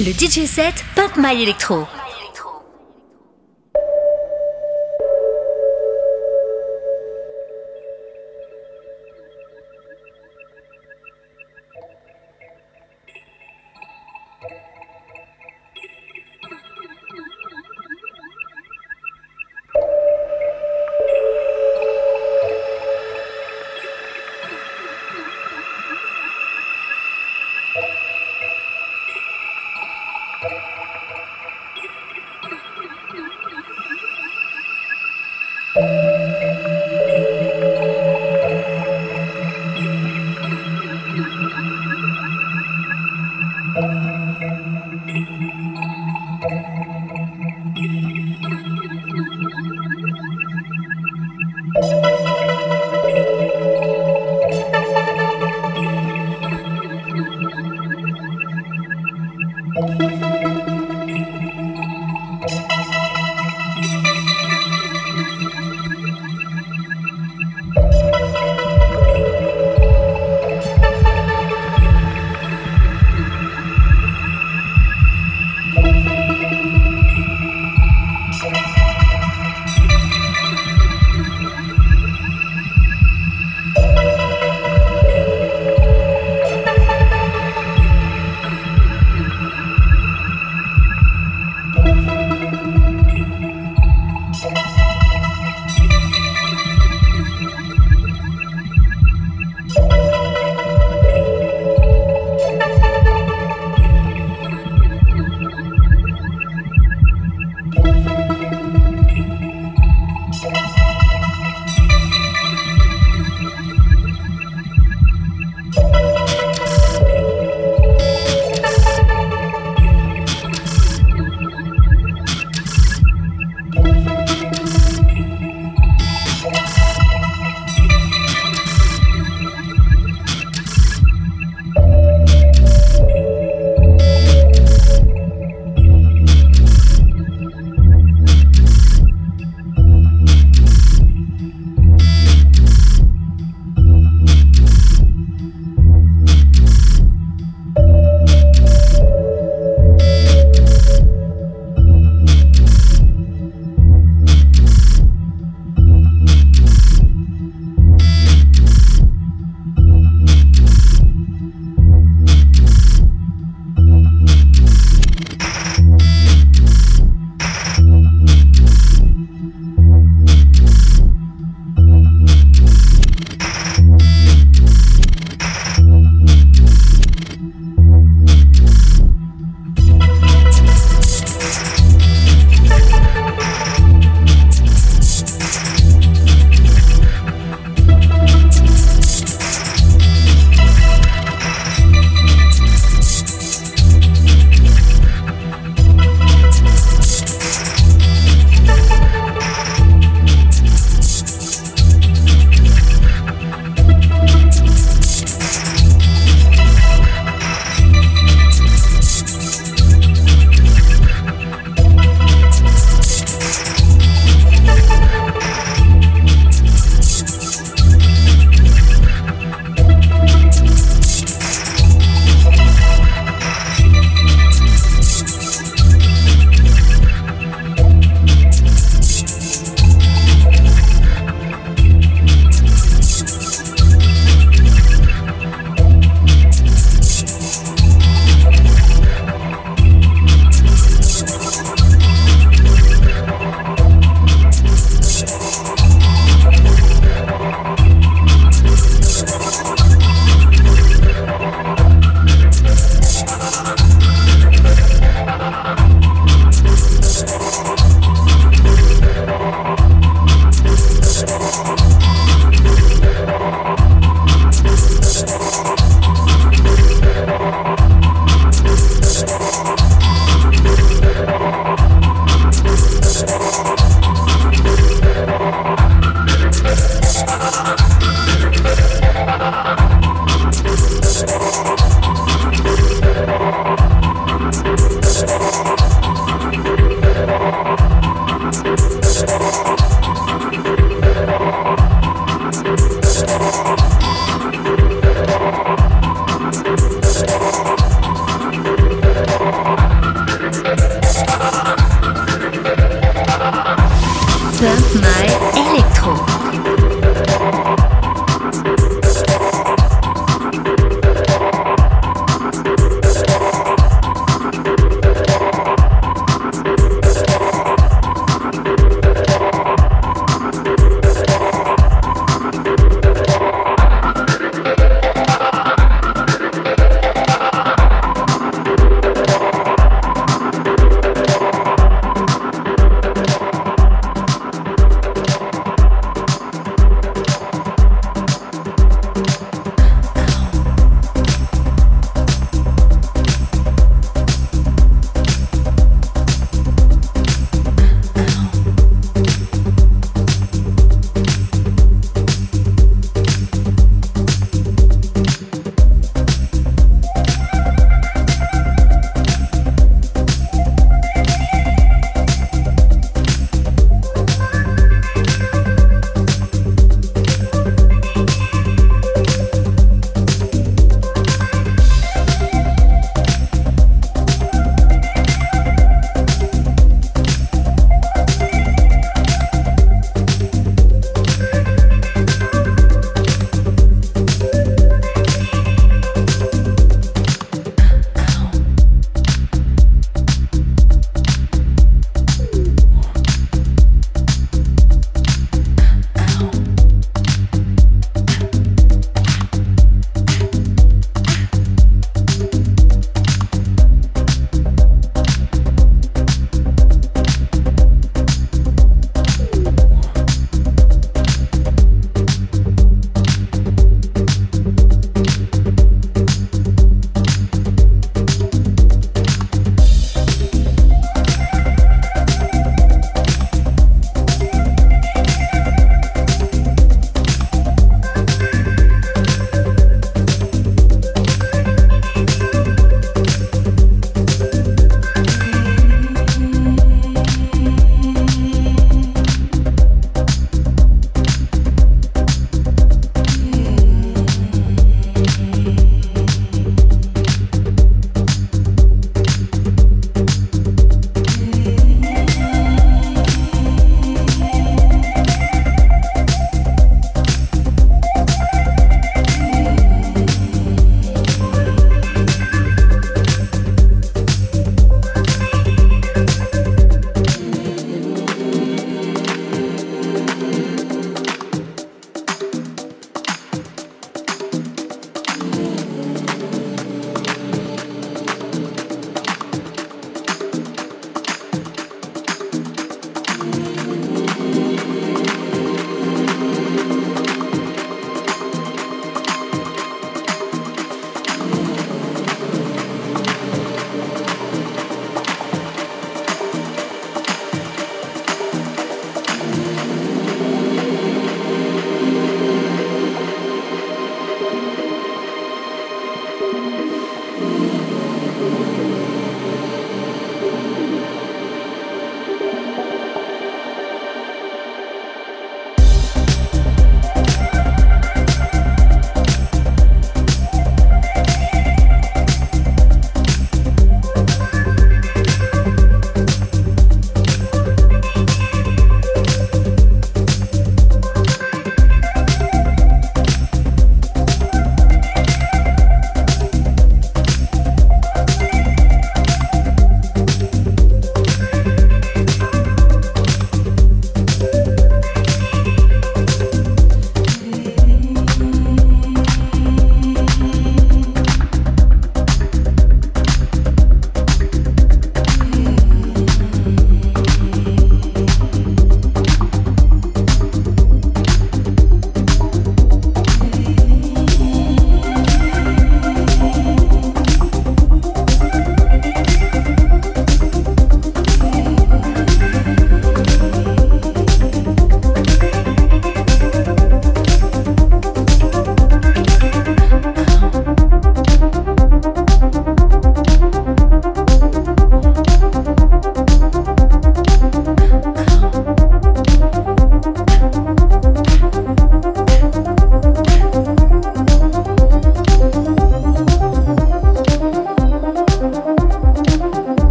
Le DJ set Pop My Electro.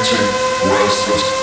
beating, restless.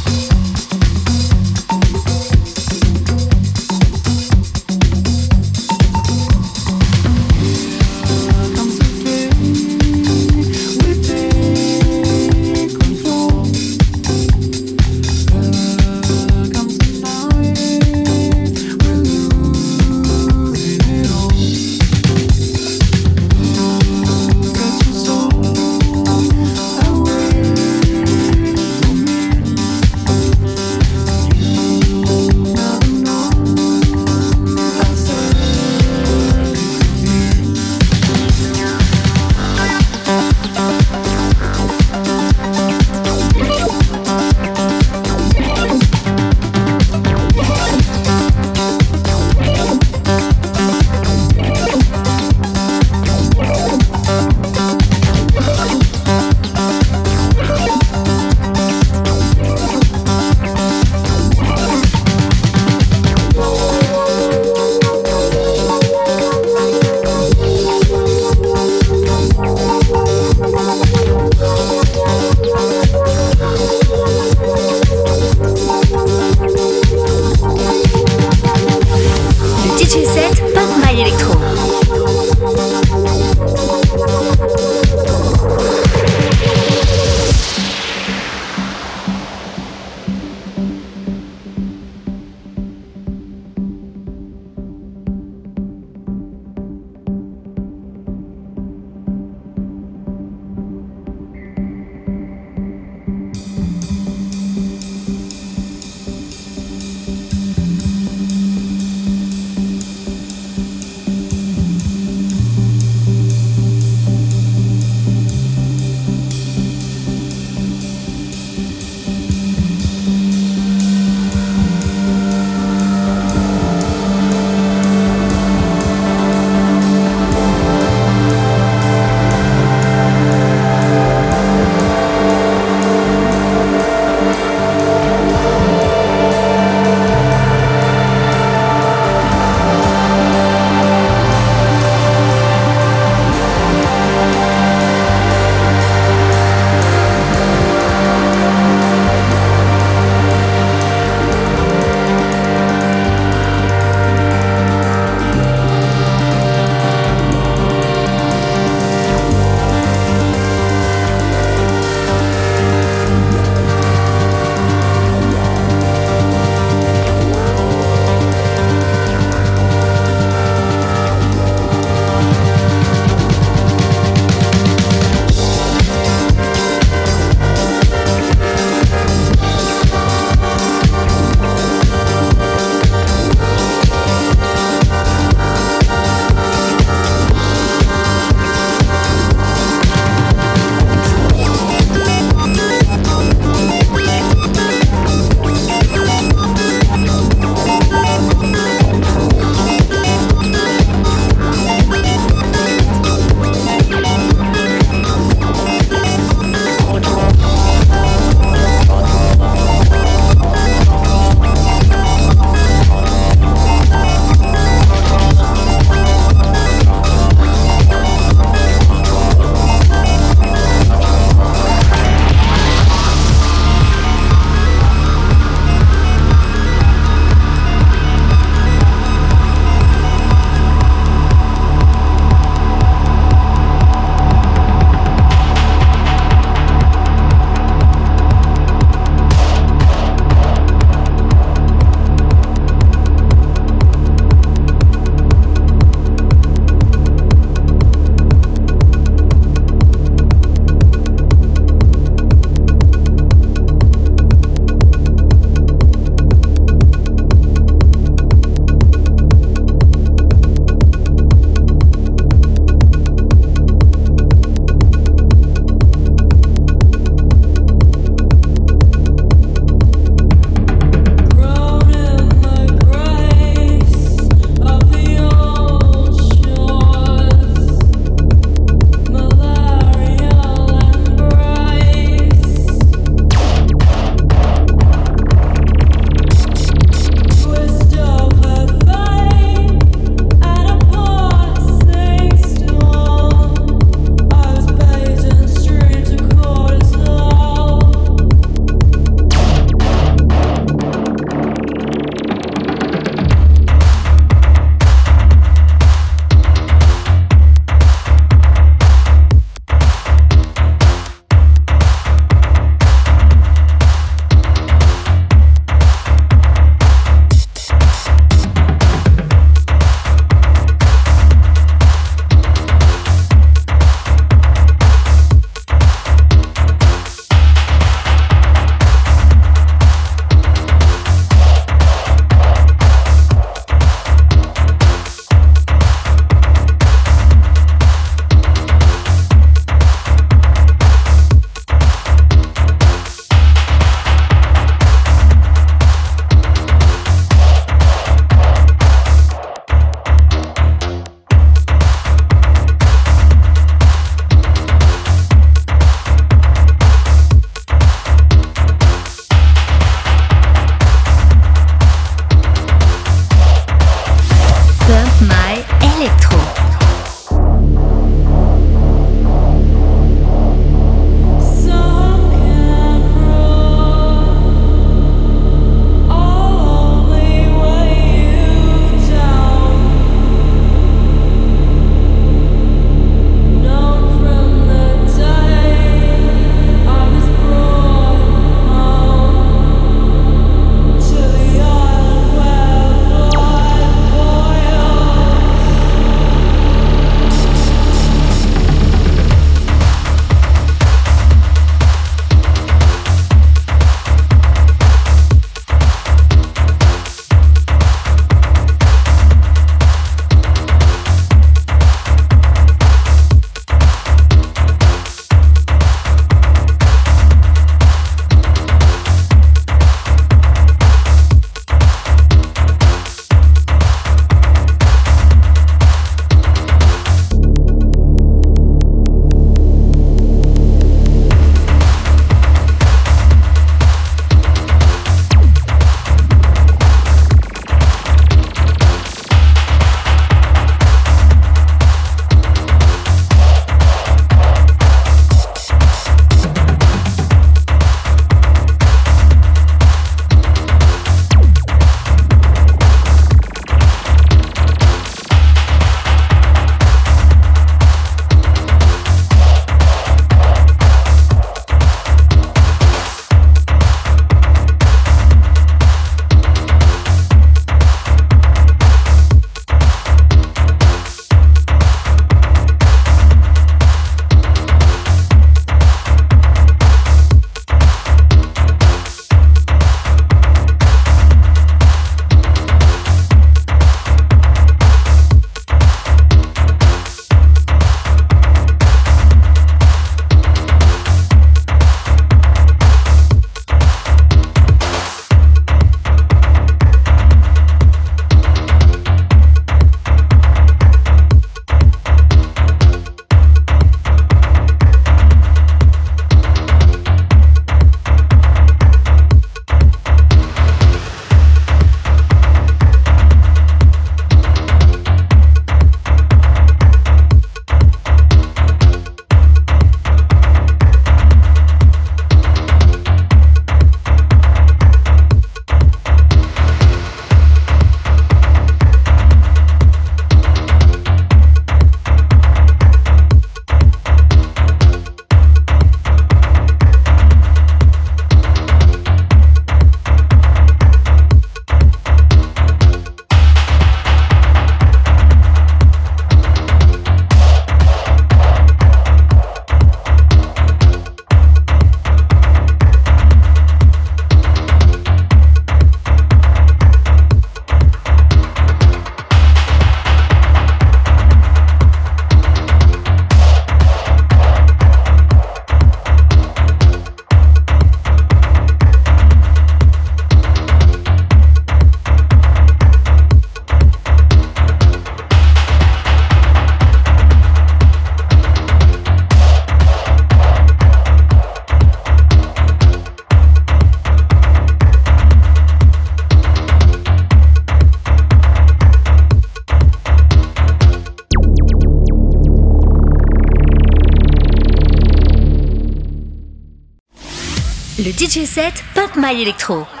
My Electro.